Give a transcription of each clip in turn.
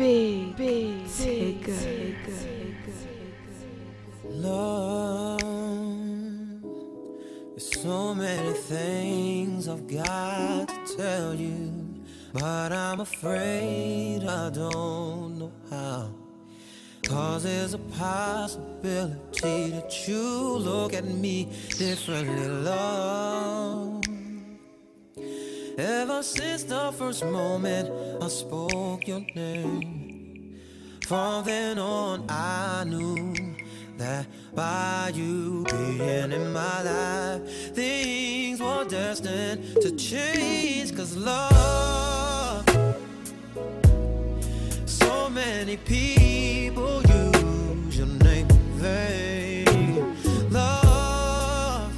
big, big, Tigger. Love, there's so many things I've got to tell you, but I'm afraid I don't know how. Cause there's a possibility that you look at me differently, love. Ever since the first moment I spoke your name, from then on I knew that by you being in my life, things were destined to change. Cause love, so many people use your name in vain. Love,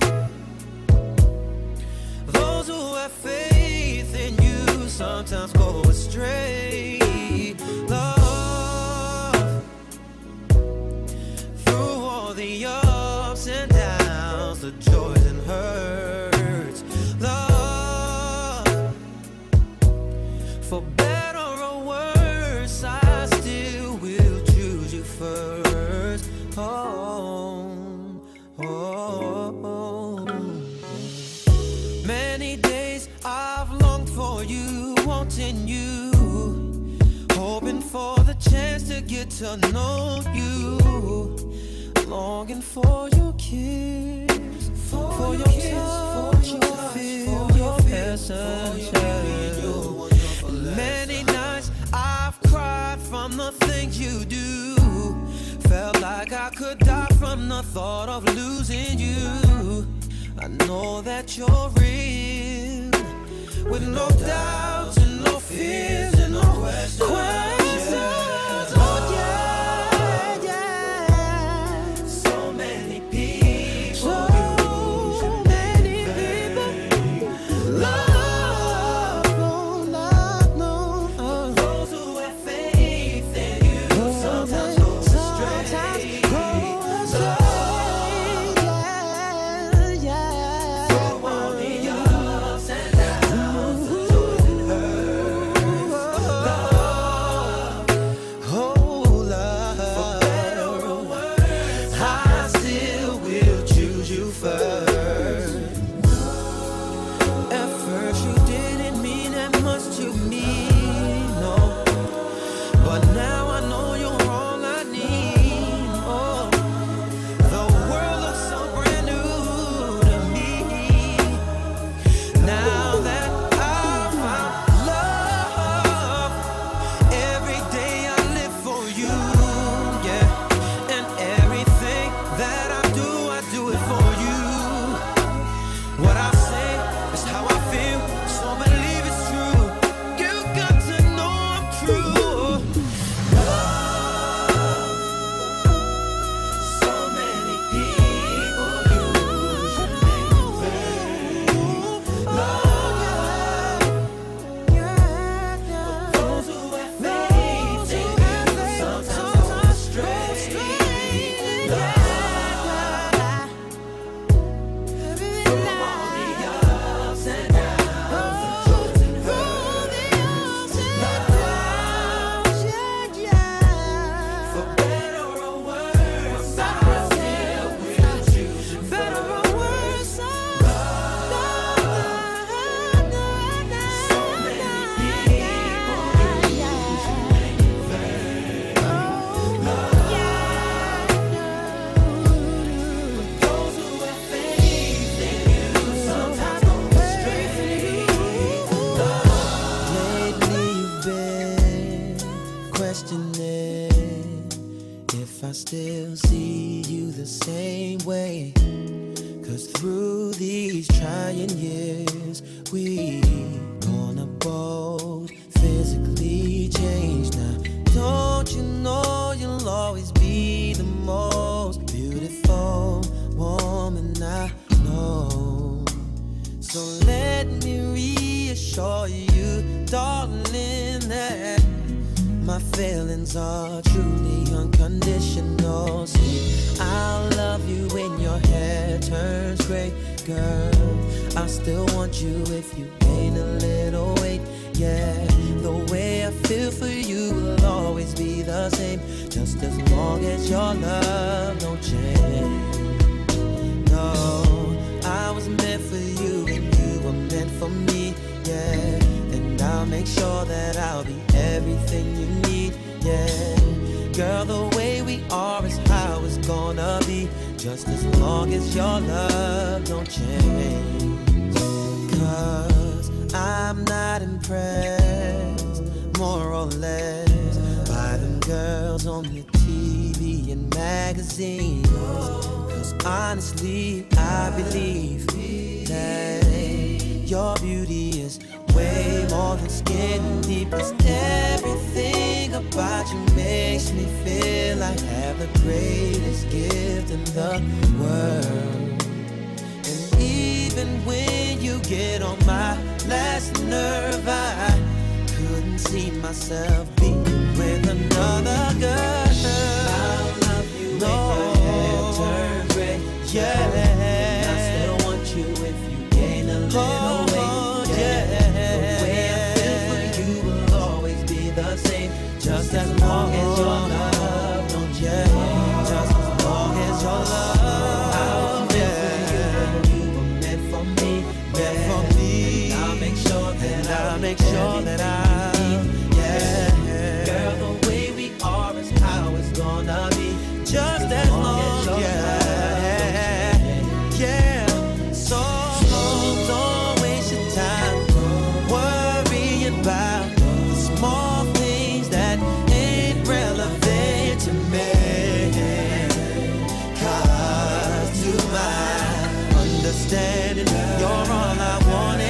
those who have you sometimes go astray. Love, through all the to know you, longing for your kiss, for, your touch, to feel your presence. Many nights I've cried from the things you do. Felt like I could die from the thought of losing you. I know that you're real, with no doubts and no fears and no questions. Oh, yeah, reassure you, darling, that my feelings are truly unconditional. See, I'll love you when your hair turns gray, girl. I still want you if you gain a little weight, yeah. The way I feel for you will always be the same, just as long as your love don't change. No, I was meant for you and you were meant for me, yeah. And I'll make sure that I'll be everything you need, yeah. Girl, the way we are is how it's gonna be, just as long as your love don't change. Cause I'm not impressed, more or less, by them girls on the TV and magazines. Cause honestly, I believe that your beauty is way more than skin deep. It's everything about you makes me feel I have the greatest gift in the world. And even when you get on my last nerve, I couldn't see myself being with another girl. I'll love you no. when your hair turns gray. Yeah. Understanding, you're all I want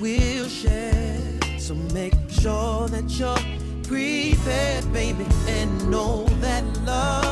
we'll share. So make sure that you're prepared, baby, and know that love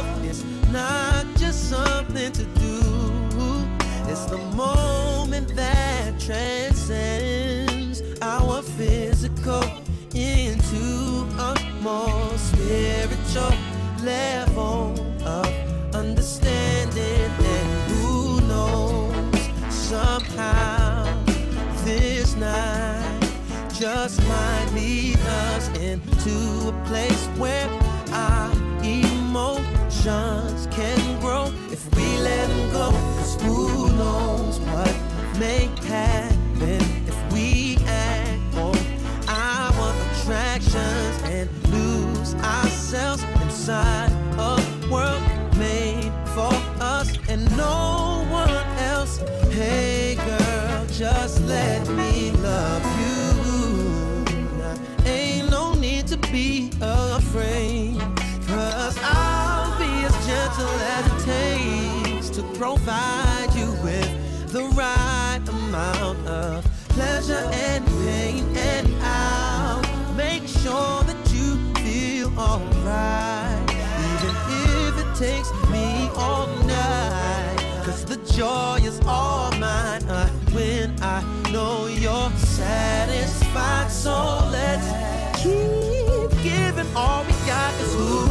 just might lead us into a place where our emotions can grow if we let them go. Cause who knows what may happen if we act on our attractions and lose ourselves inside a world made for us and no one else. Hey girl, just let me. Cause I'll be as gentle as it takes to provide you with the right amount of pleasure and pain. And I'll make sure that you feel alright. Even if it takes me all night. Cause the joy is all mine uh, when I know you're satisfied. So let's keep all we got is who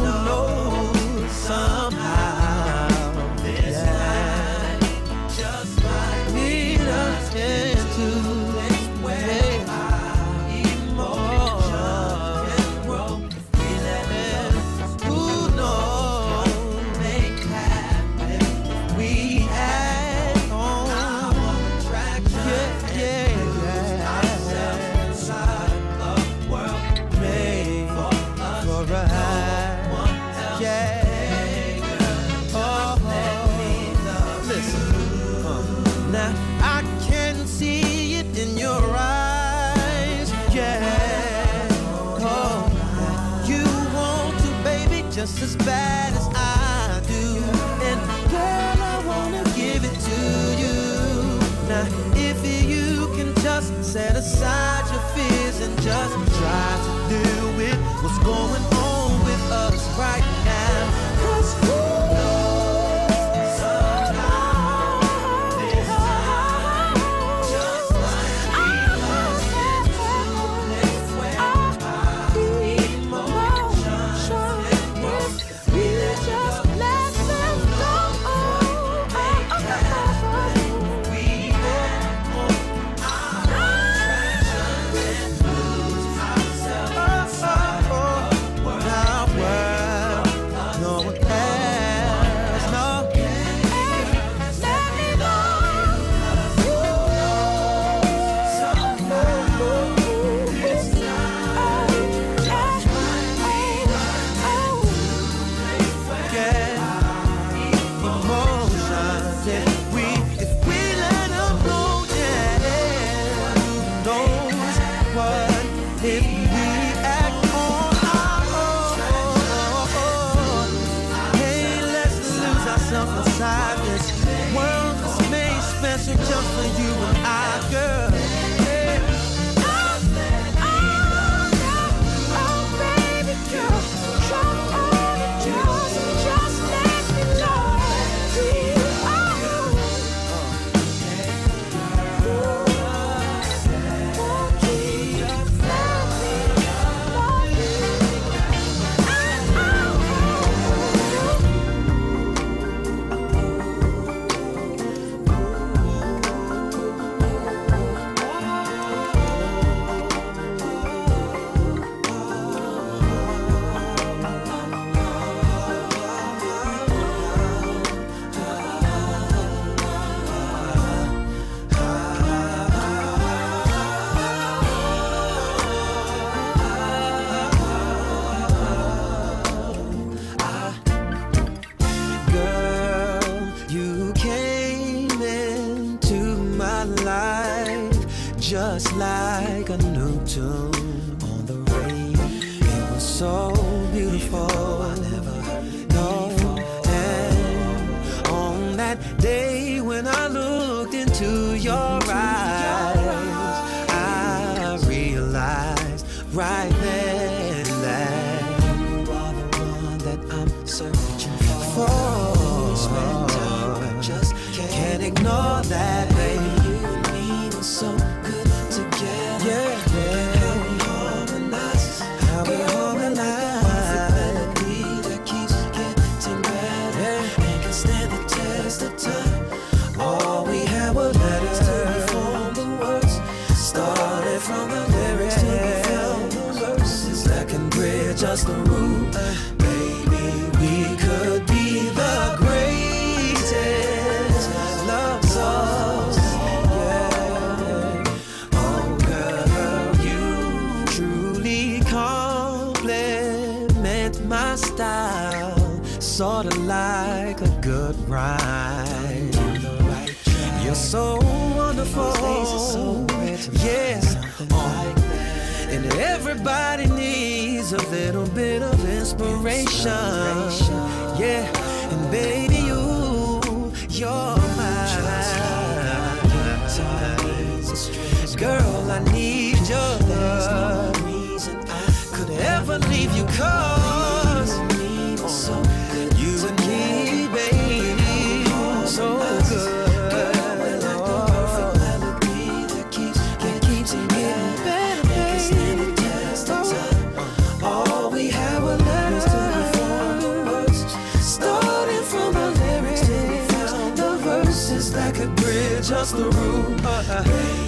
set aside your fears and just try to deal with what's going on with us right now. day. Everybody needs a little bit of inspiration. Yeah, and baby, you, you're mine. Girl, I need your love. Could ever leave you cold. The rule. Uh,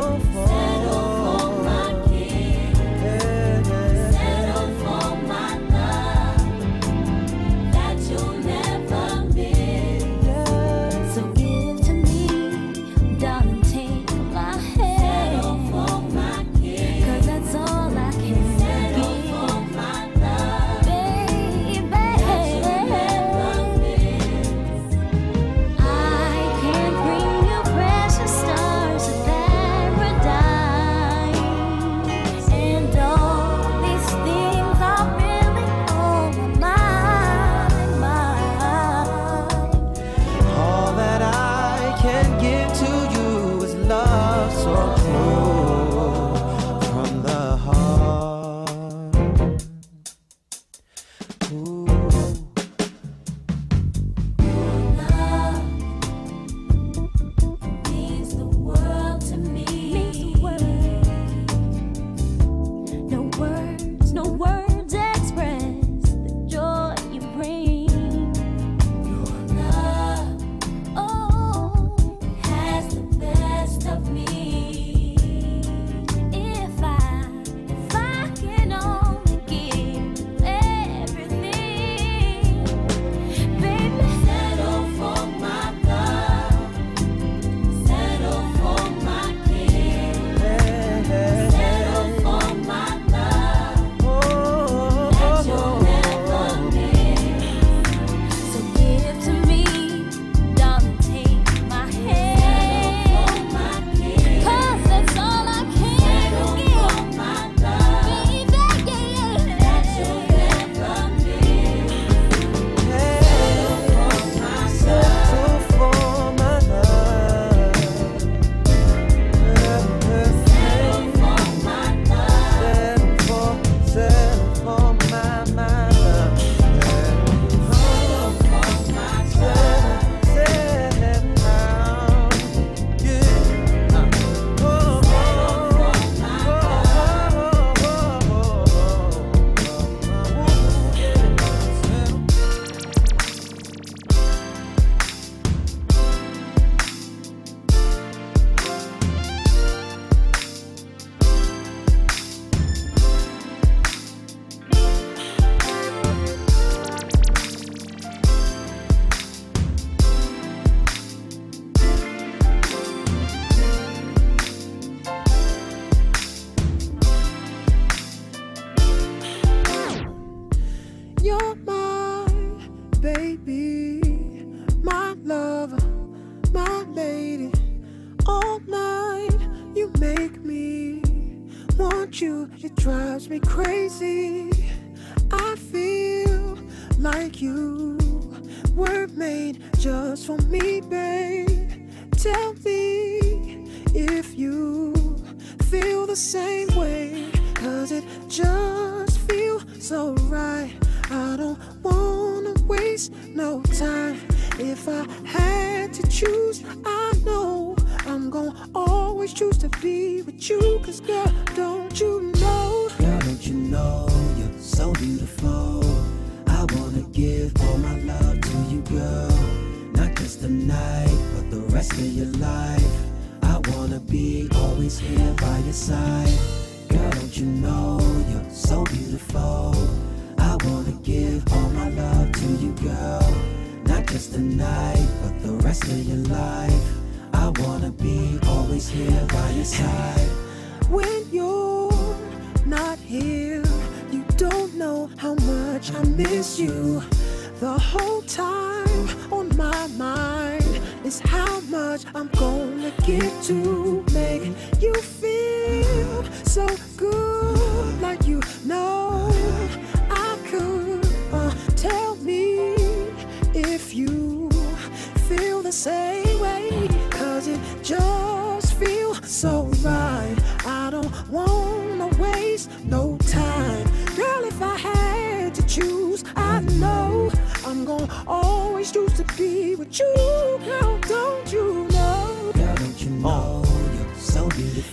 Settle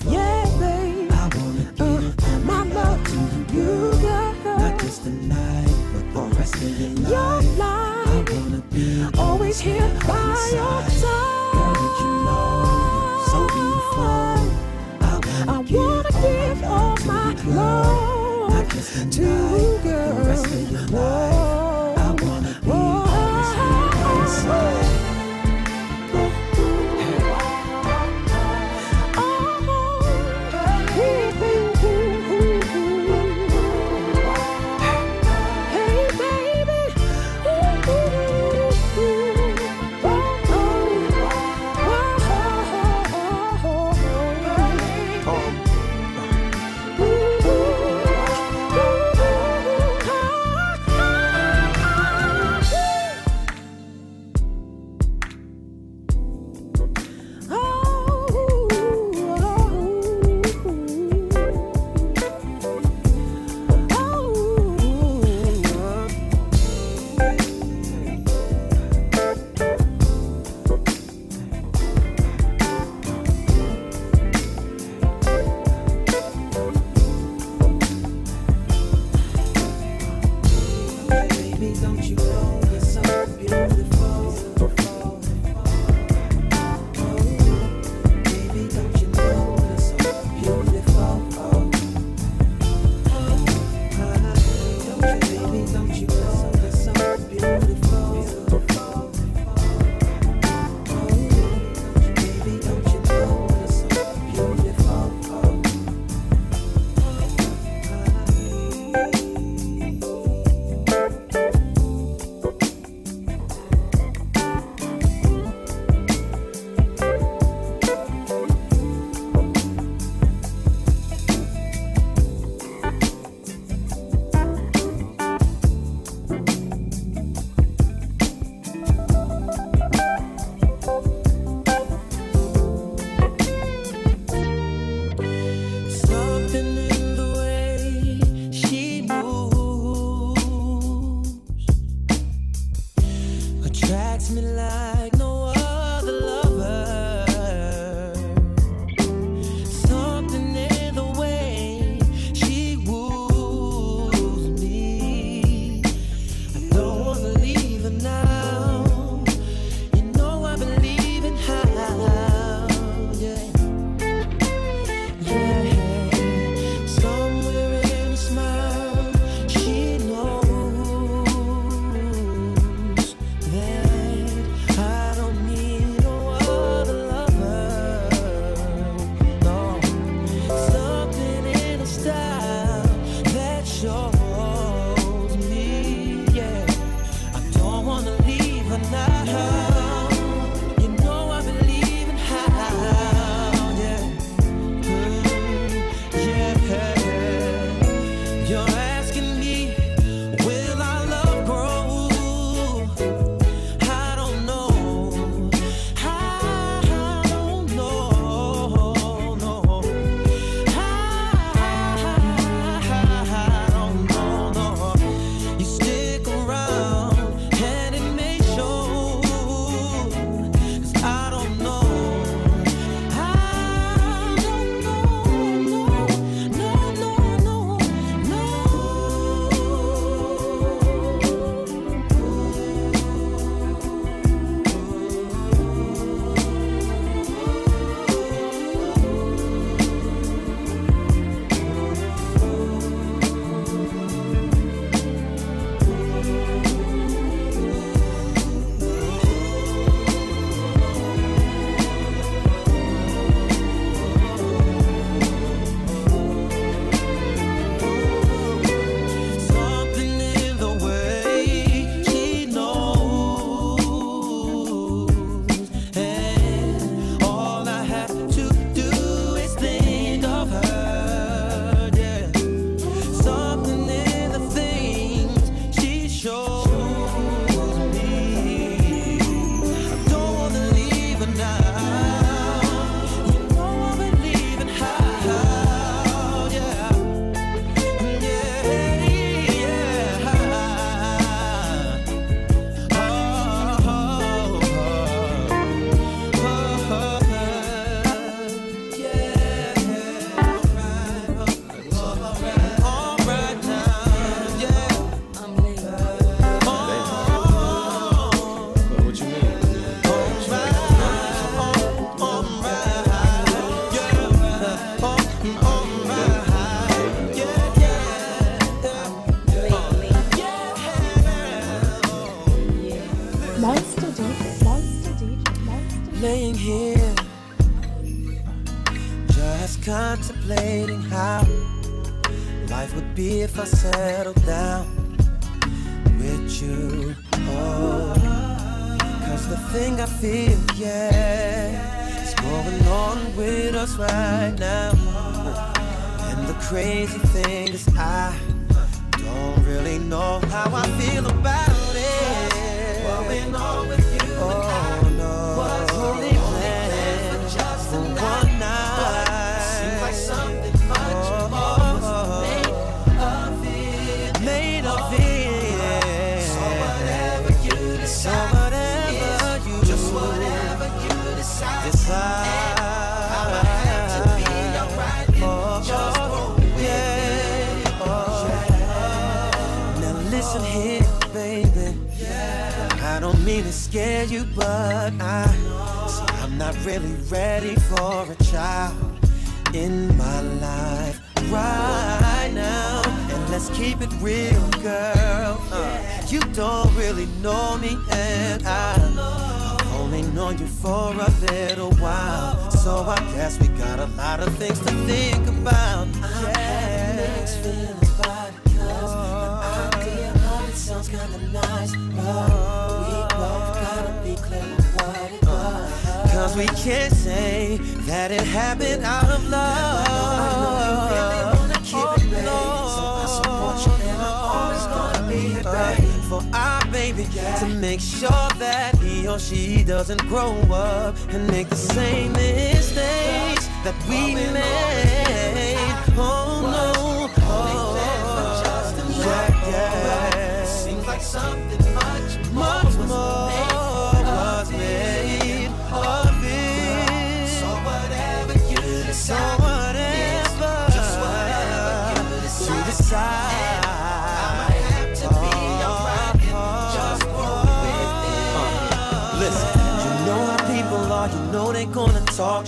Yeah, baby, I wanna give uh, my love to you, girl. Not just tonight, but the rest of your life. Your life. I wanna be always here by your side. me like to make sure that he or she doesn't grow up and make the same mistakes that we made. Oh no, oh, yeah, yeah. Seems like something much, much more was made of it. So whatever you decide, talk.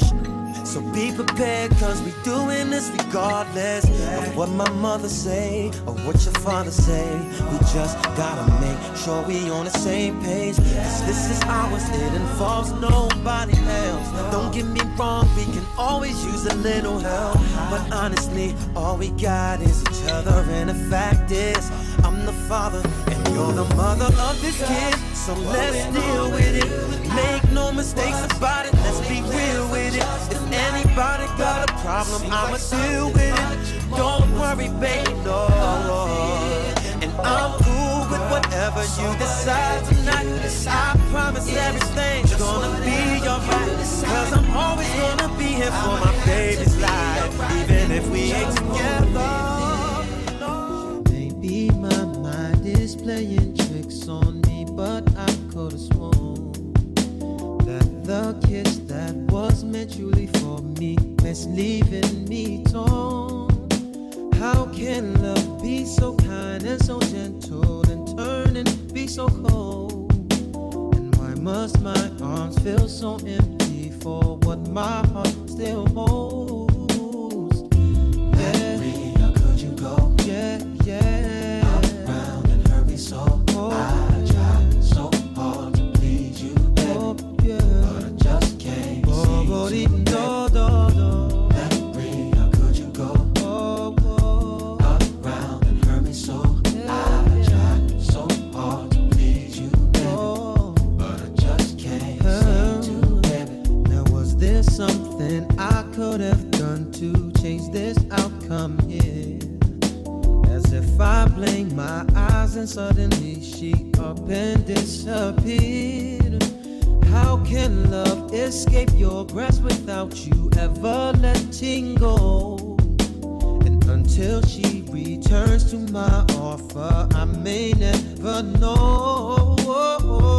So be prepared, cause we doing this regardless of what my mother say or what your father say. We just gotta make sure we on the same page. Cause this is ours, it involves nobody else. Don't get me wrong, we can always use a little help. But honestly, all we got is each other. And the fact is, I'm the father and you're the mother of this kid. So let's deal with it. Make no mistakes about it. Let's be real with it. If anybody got a problem, I'ma deal with it. Don't worry, baby, no. And I'm cool with whatever you decide tonight. I promise everything's gonna be alright. Cause I'm always gonna be here for my baby's life. Even if we ain't together. Is playing tricks on me, but I could've sworn that the kiss that was meant truly for me is leaving me torn. How can love be so kind and so gentle and turn and be so cold? And why must my arms feel so empty for what my heart still holds? Yeah. How could you go? Yeah, something I could have done to change this outcome here? As if I blinked my eyes and suddenly she up and disappeared. How can love escape your grasp without you ever letting go? And until she returns to my offer, I may never know.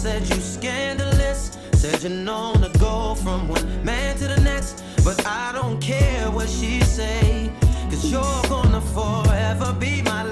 Said you scandalous, said you're known to go from one man to the next, but I don't care what she say, cause you're gonna forever be my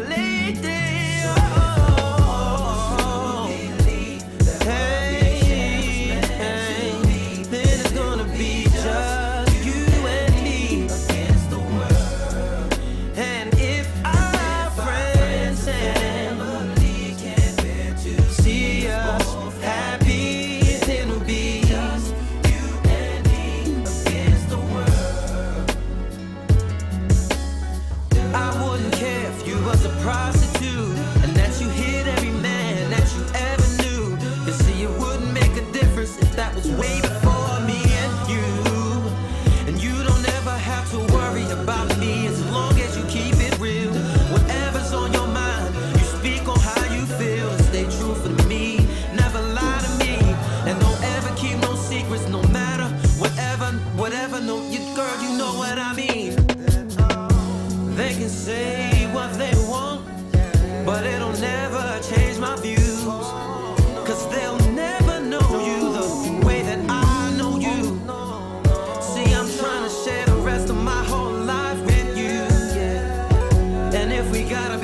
we gotta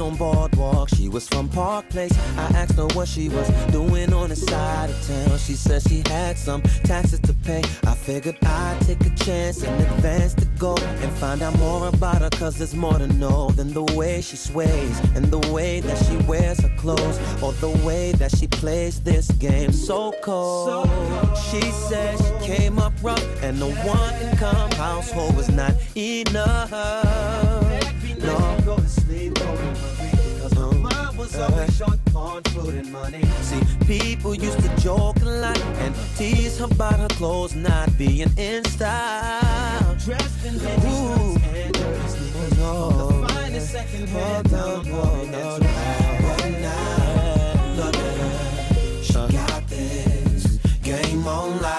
on boardwalk. She was from Park Place. I asked her what she was doing on the side of town. She said she had some taxes to pay. I figured I'd take a chance in advance to go and find out more about her. Cause there's more to know than the way she sways and the way that she wears her clothes or the way that she plays this game so cold. She said she came up rough and the one income household was not enough. No, always short on food and money. See, people used to joke a lot and tease her about her clothes not being in style. Dressed in Ooh. and dirty sneakers. Oh, no. The finest second-hand oh, no, no, no, But now, look at her. She uh, got this game on lock.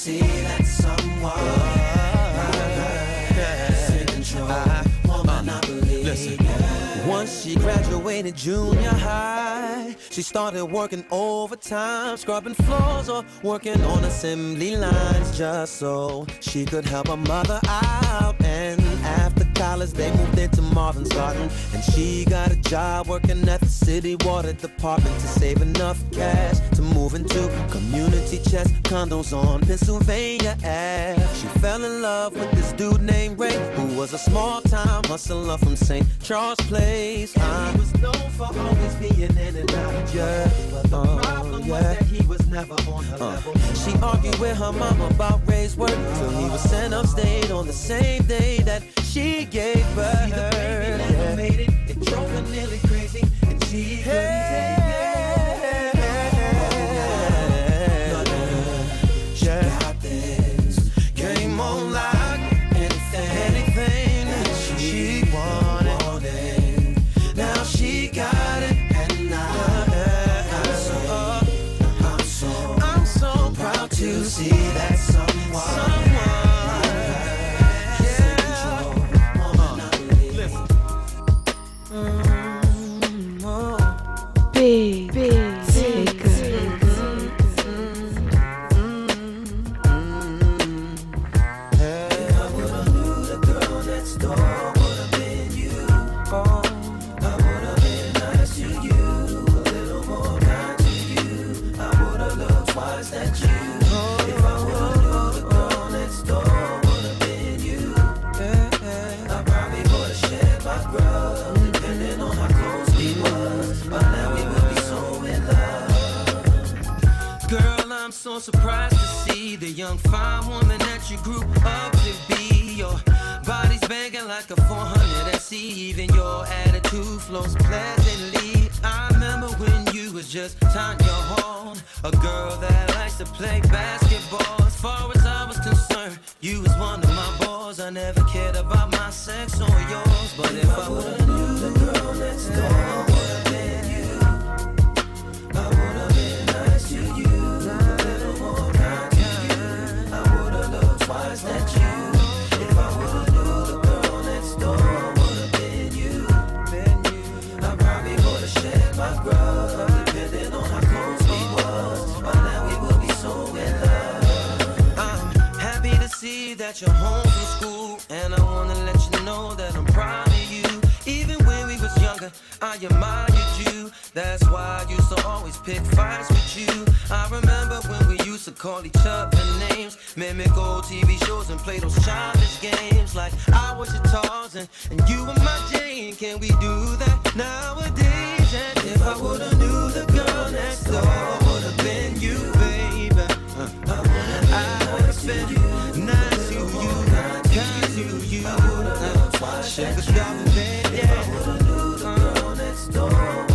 See that someone is in control. Woman, I believe. Once she graduated junior high, she started working overtime, scrubbing floors or working on assembly lines just so she could help her mother out. And college, they moved into Marvin's Garden, and she got a job working at the city water department to save enough cash to move into community chest condos on Pennsylvania Ave. She fell in love with this dude named Ray, who was a small-time hustler from St. Charles Place. And he was known for always being in and out of jail. But the problem was that he was never on her uh. level. She argued with her mom about Ray's work till he was sent upstate on the same day that she gave birth. See, the baby never made it. It drove her nearly young fine woman that you grew up to be. Your body's banging like a 400 SE. Even your attitude flows pleasantly. I remember when you was just Tanya Horn, a girl that likes to play basketball. As far as I was concerned, you was one of my boys. I never cared about my sex or yours, but if I would've knew the girl next door looked you. If I would've knew the girl next door been you, been you. I probably would've shed my grub, depending on how close we was. By now we would be so in love. I'm happy to see that you're home from school, and I wanna let you know that I'm proud of you. Even when we was younger, I admired. That's why I used to always pick fights with you. I remember when we used to call each other names, mimic old TV shows and play those childish games. Like I was your Tarzan and you were my Jane. Can we do that nowadays? And if I would've knew the girl next door would've been you, baby. Uh, I would've been nice to you, kind to you. Uh, Sugar baby. Yeah. Girl next door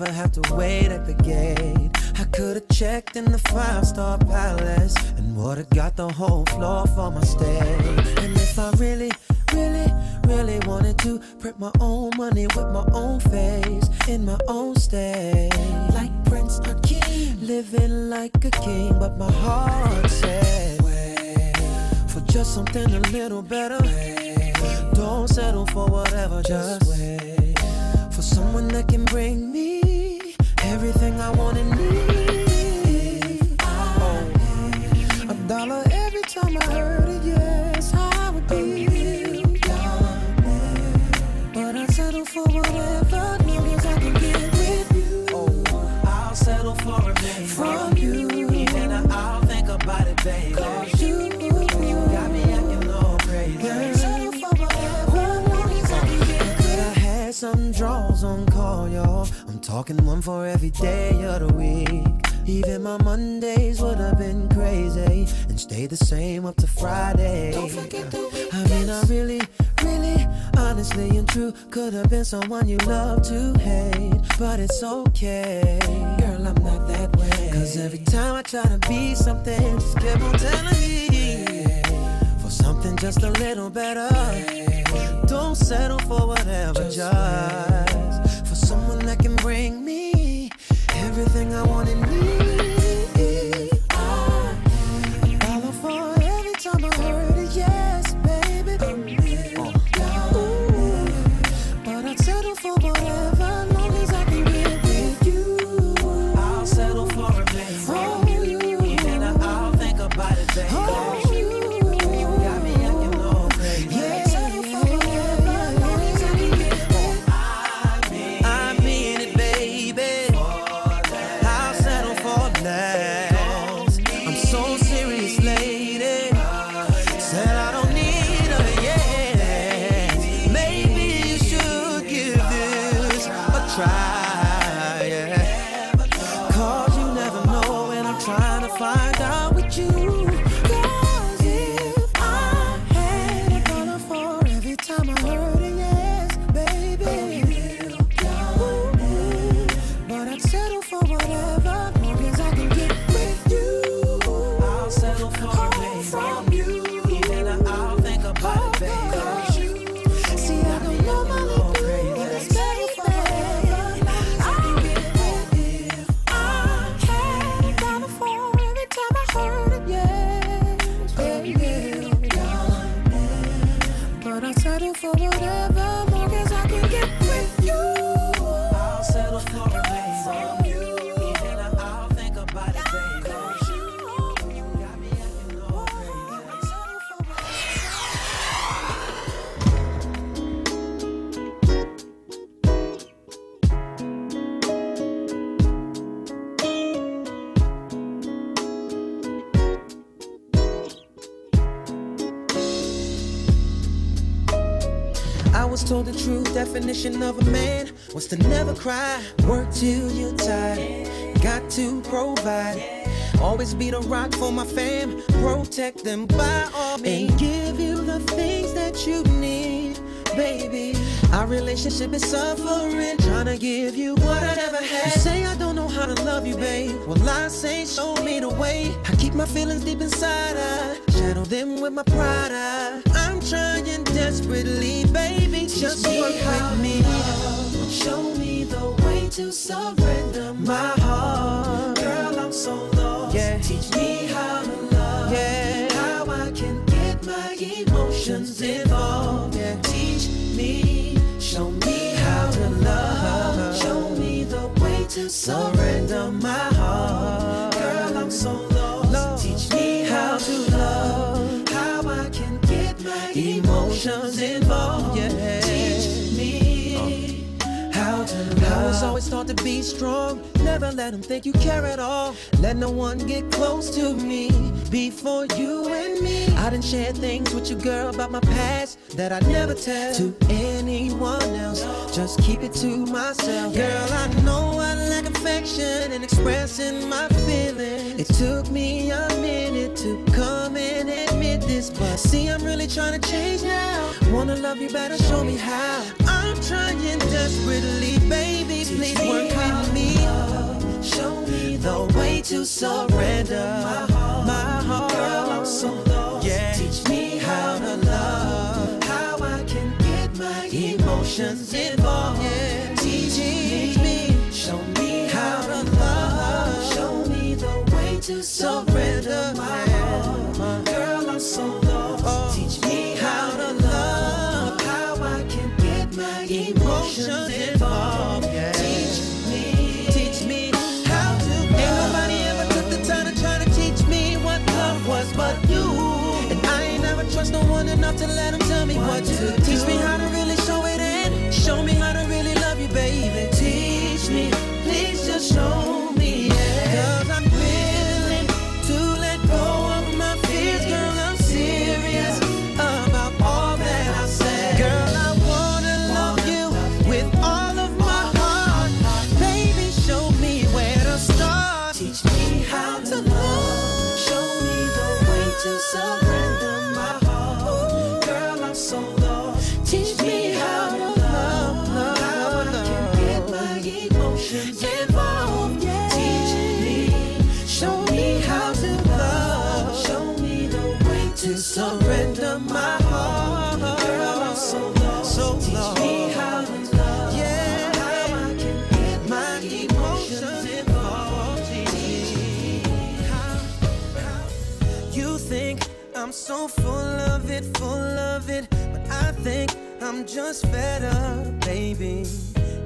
never have to wait at the gate. I could've checked in the five-star palace and would've got the whole floor for my stay. And if I really, really, really wanted to print my own money with my own face in my own state, like Prince Akeem, living like a king, but my heart said, wait for just something a little better. Don't settle for whatever, just wait for someone that can bring me everything I want and need. A dollar every time I heard it, yes, I would be. But I settle for whatever, as I can get with you. Oh, I'll settle for a baby from you. And I'll think about it, baby. Cause you, got me acting all crazy. Settle for whatever, as I can get Could I had some draws on call, y'all? Talking one for every day of the week. Even my Mondays would have been crazy and stayed the same up to Friday. I mean, I really, really, honestly and true could have been someone you love to hate, but it's okay, girl. I'm not that way. Cause every time I try to be something, just keep on telling me for something just a little better. Don't settle for whatever, just that can bring me everything I want and need. you for whatever. Definition of a man was to never cry, work till you're tired, got to provide. Always be the rock for my fam, protect them by all means, and give you the things that you need, baby. Our relationship is suffering, trying to give you what I never had. You say I don't know how to love you, babe. Well, I say show me the way. I keep my feelings deep inside, I shadow them with my pride. I, trying desperately, baby, just work with me. Love. Show me the way to surrender my heart. Girl, I'm so lost. Yeah. Teach me how to love. Yeah. How I can get my emotions involved. Yeah. Teach me, show me how to love. Uh-huh. Show me the way to surrender my heart. Emotions involved. Yeah. I was always taught to be strong. Never let them think you care at all. Let no one get close to me before you and me. I didn't share things with you, girl, about my past that I'd never tell to anyone else. Just keep it to myself. Girl, I know I lack affection and expressing my feelings. It took me a minute to come and admit this, but see, I'm really trying to change now. Wanna love you better, show me how. I'm trying desperately, baby, please work with me. Show me the way to surrender my heart. My heart. Girl, I'm so lost. Yeah. Teach me how to love. How I can get my emotions involved. Yeah. Teach me. Show me how to love. Show me the way to surrender enough to let them tell me what to do. Teach me how to I'm just fed up, baby.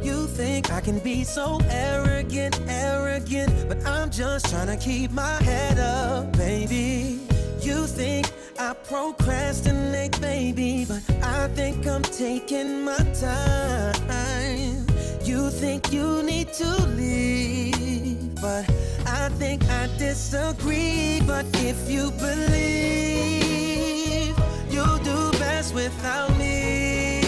You think I can be so arrogant, arrogant, but I'm just trying to keep my head up, baby. You think I procrastinate, baby, but I think I'm taking my time. You think you need to leave, but I think I disagree. But if you believe you'll do best without me,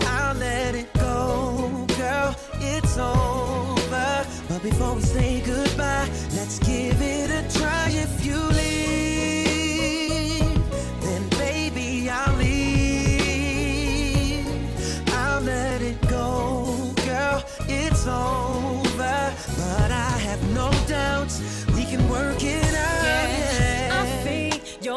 I'll let it go, girl. It's over. But before we say goodbye, let's give it a try. If you leave, then baby, I'll leave. I'll let it go, girl. It's over. But I have no doubts we can work it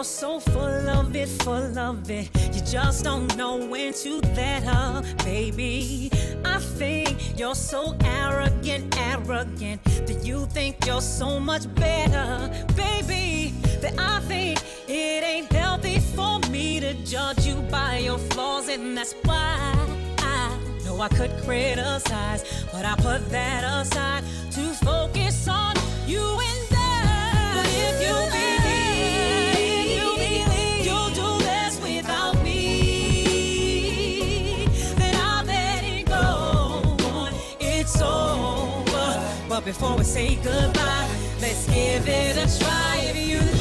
so full of it, full of it. You just don't know when to let up, baby. I think you're so arrogant, arrogant. That you think you're so much better, baby. That I think it ain't healthy for me to judge you by your flaws, and that's why. No, I could criticize, but I put that aside to focus on you and before we say goodbye. Let's give it a try if you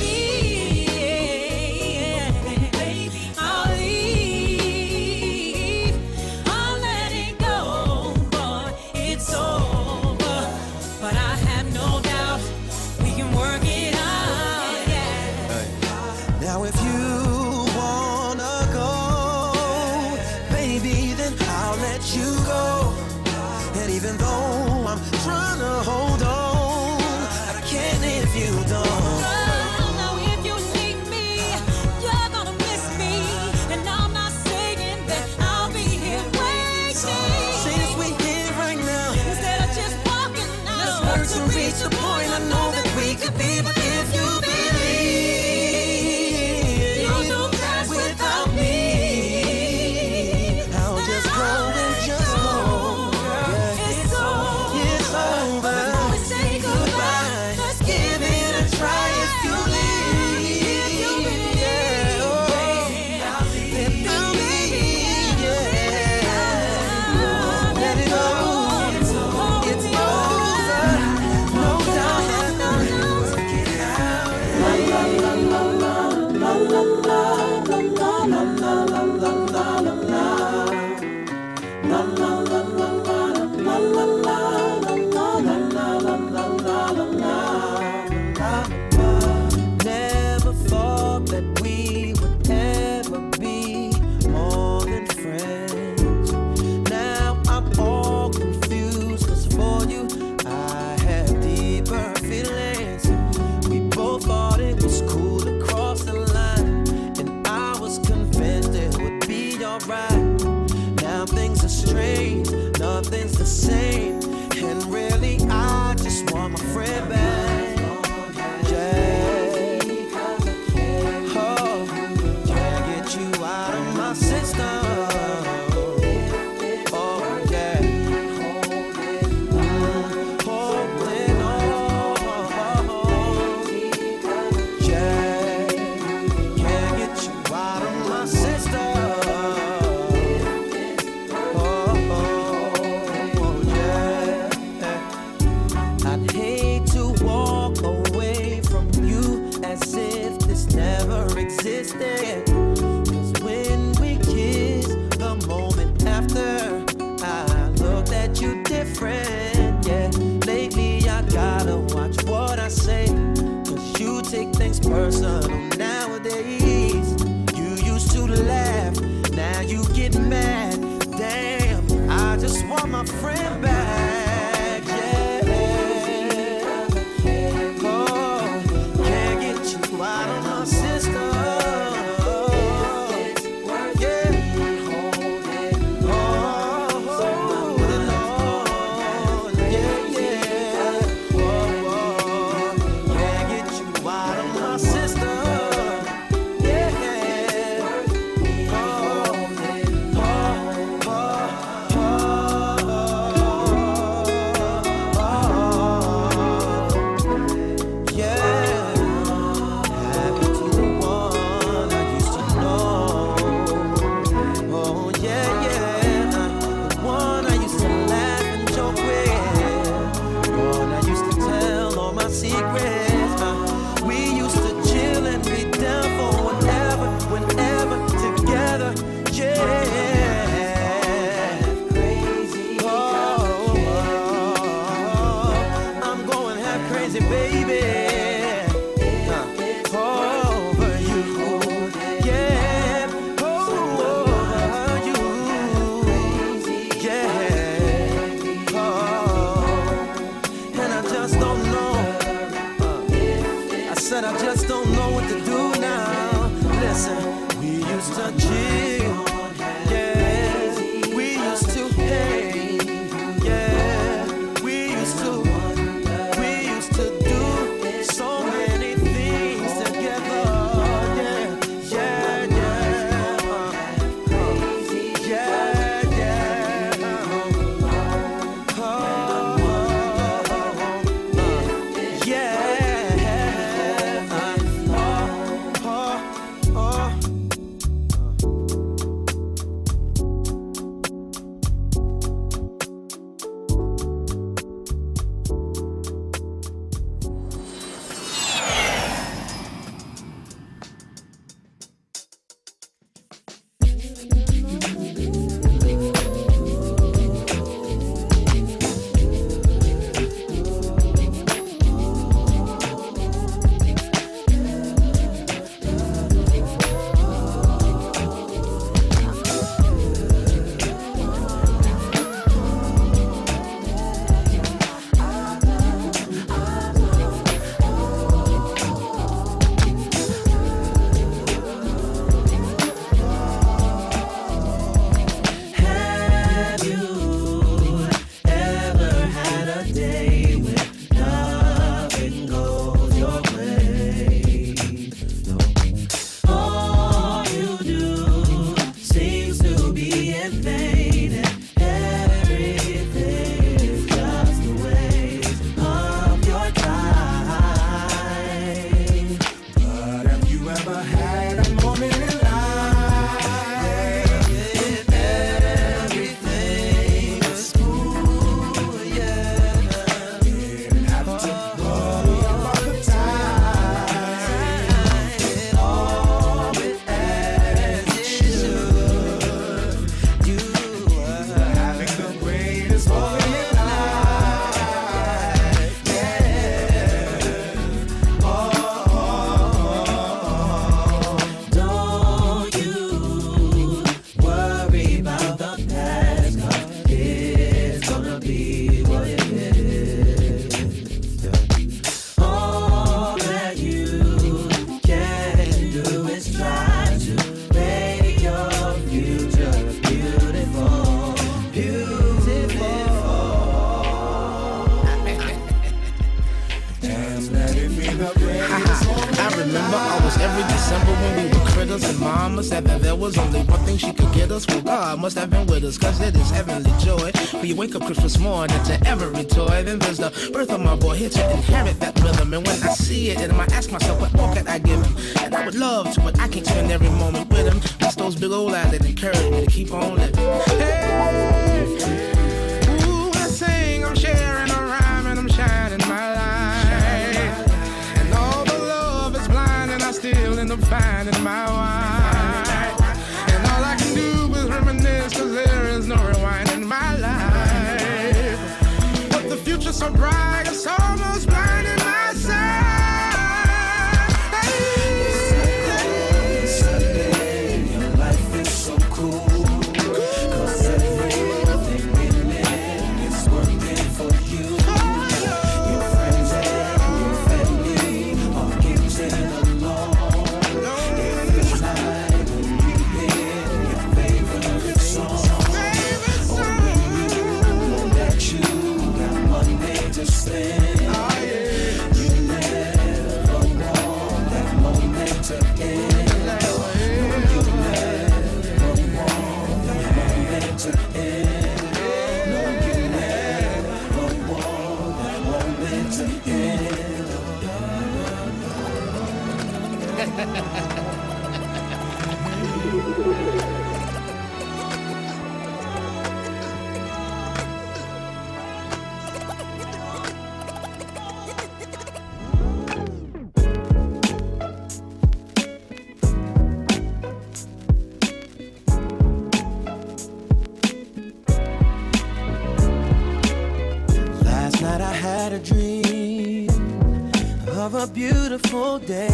day.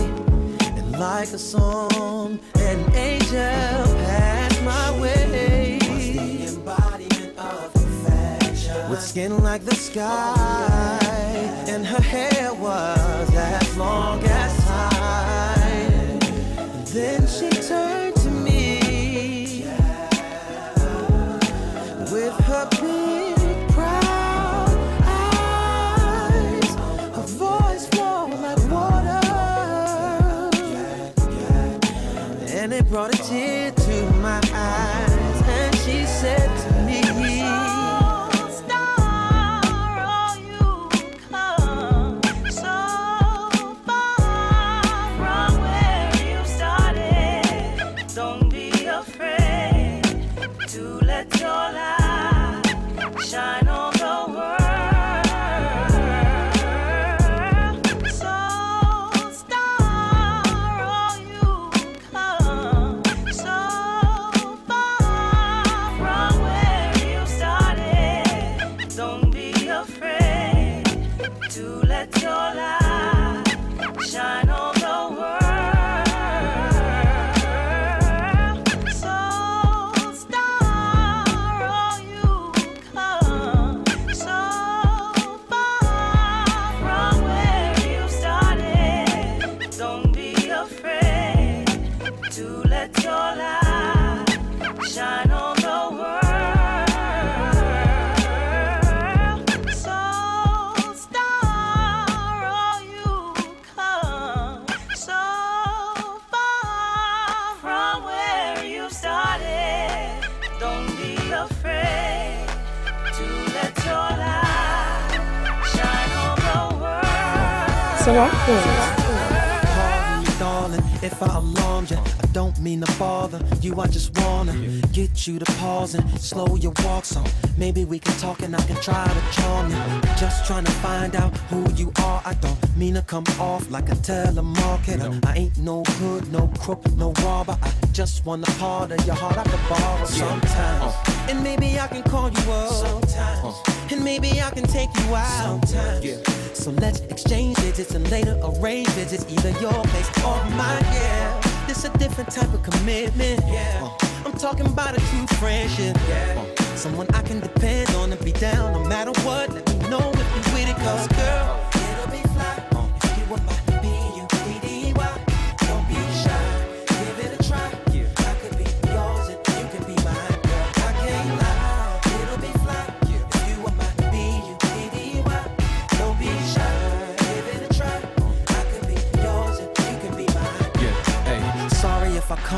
And like a song, an angel passed my way. The embodiment of perfection. With skin like the sky, and her hair was as long as tears darling, if I alarmed you. I don't mean to bother you. I just wanna get you to pause and slow your walk so maybe we can talk and I can try to charm you. Just trying to find out who you are. I don't mean to come off like a telemarketer. I ain't no hood, no crook, no robber. I just want a part of your heart I could borrow sometimes. And maybe I can call you up sometimes. And maybe I can take you out sometimes. So let's exchange digits and later arrange visits, either your place or mine. Yeah, this a different type of commitment. Yeah, uh, I'm talking about a true friendship. Yeah, uh, someone I can depend on and be down no matter what. Let me know if you with it, cause girl, it'll be fly. Uh. If you were my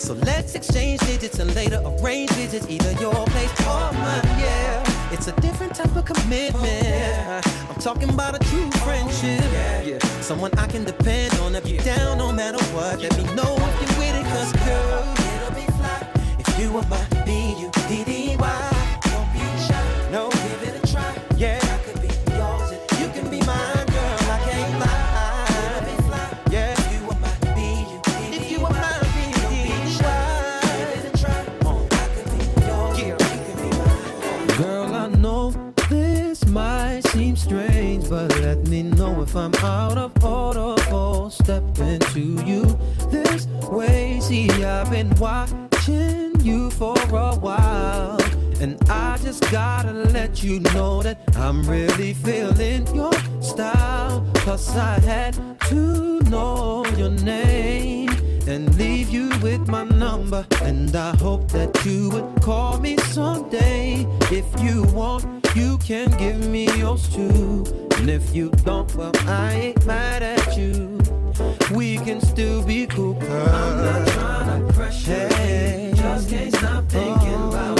So let's exchange digits and later arrange visits, either your place or mine. Yeah, it's a different type of commitment. I'm talking about a true friendship. Yeah, someone I can depend on if you're down no matter what. Let me know if you're with it, cause girl, it'll be fly. If you were my B-U-D-D-Y, if I'm out of order for stepping to you this way. See, I've been watching you for a while. And I just gotta let you know that I'm really feeling your style. Cause I had to know your name and leave you with my number. And I hope that you would call me someday. If you want, you can give me yours too. And if you don't, well, I ain't mad at you. We can still be cool, girl. I'm not trying to pressure you. Just can't stop thinking oh. about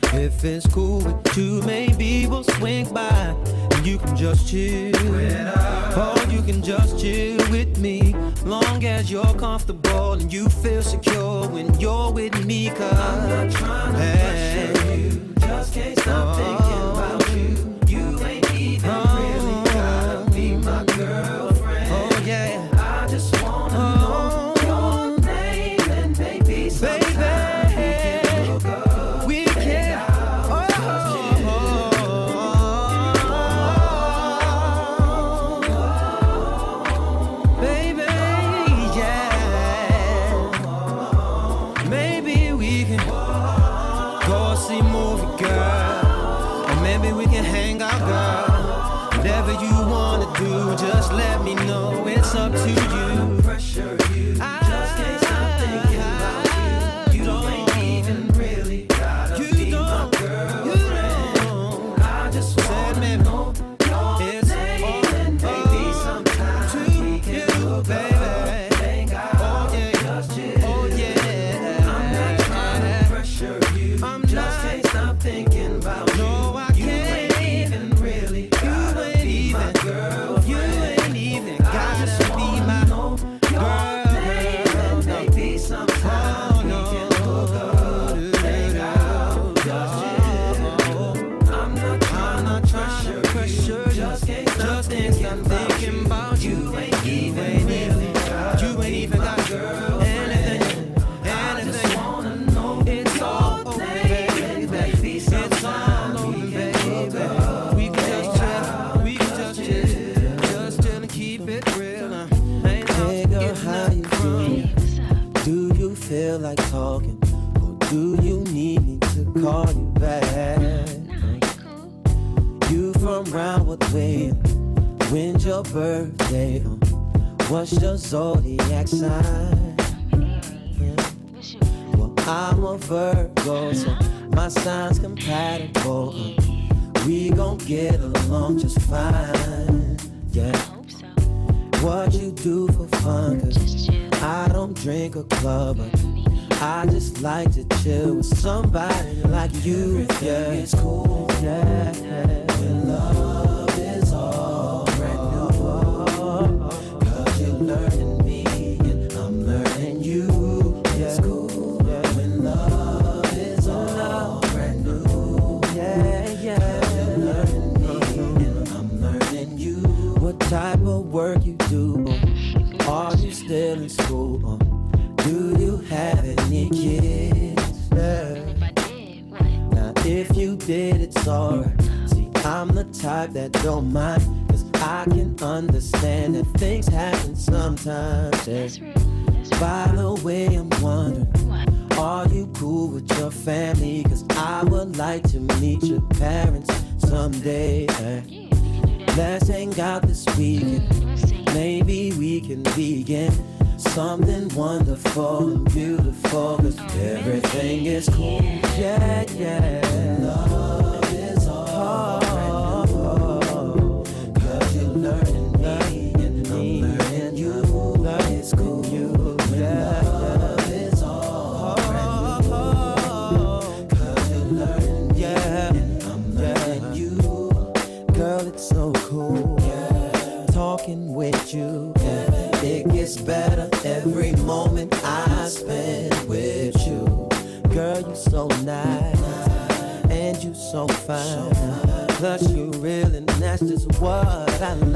If it's cool with you, maybe we'll swing by. And you can just chill. Or you can just chill with me. Long as you're comfortable and you feel secure when you're with me. Cause I'm not trying to pressure you. Just can't stop thinking about. You Roundwood Way. When's your birthday? What's your zodiac sign? Well, I'm a Virgo, so my sign's compatible. We gon' get along just fine. Yeah. What you do for fun? Cause I don't drink a club, I just like to chill with somebody like you. Yeah, it's cool. Yeah, when alright. See, I'm the type that don't mind. Cause I can understand that things happen sometimes. Yeah. By the way, I'm wondering, are you cool with your family? Cause I would like to meet your parents someday. yeah. Let's hang out this weekend. Maybe we can begin something wonderful and beautiful. Cause everything is cool. Yeah, yeah. Like.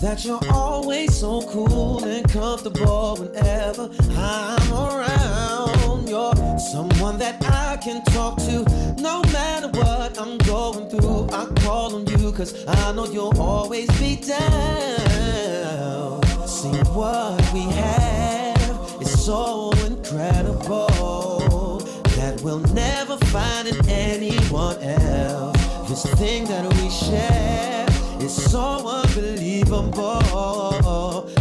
That you're always so cool and comfortable whenever I'm around. You're someone that I can talk to no matter what I'm going through. I call on you cause I know you'll always be down. See what we have is so incredible that we'll never find in anyone else. This thing that we share is so unbelievable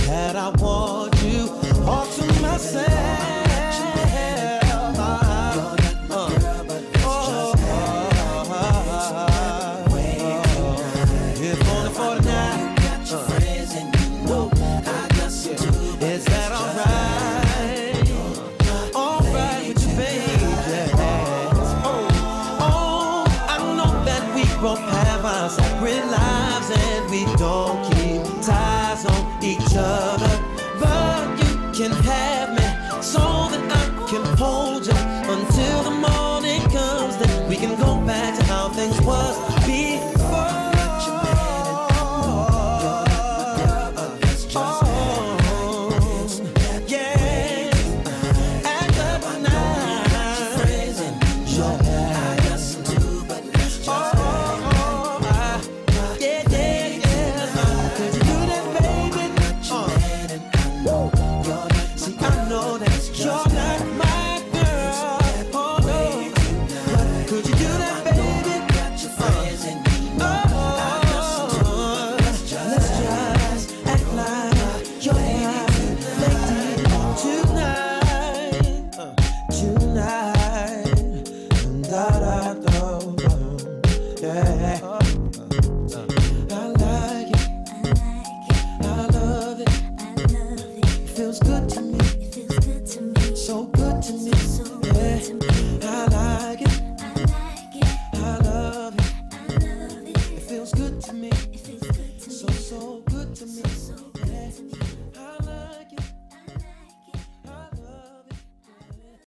that I want you all to myself.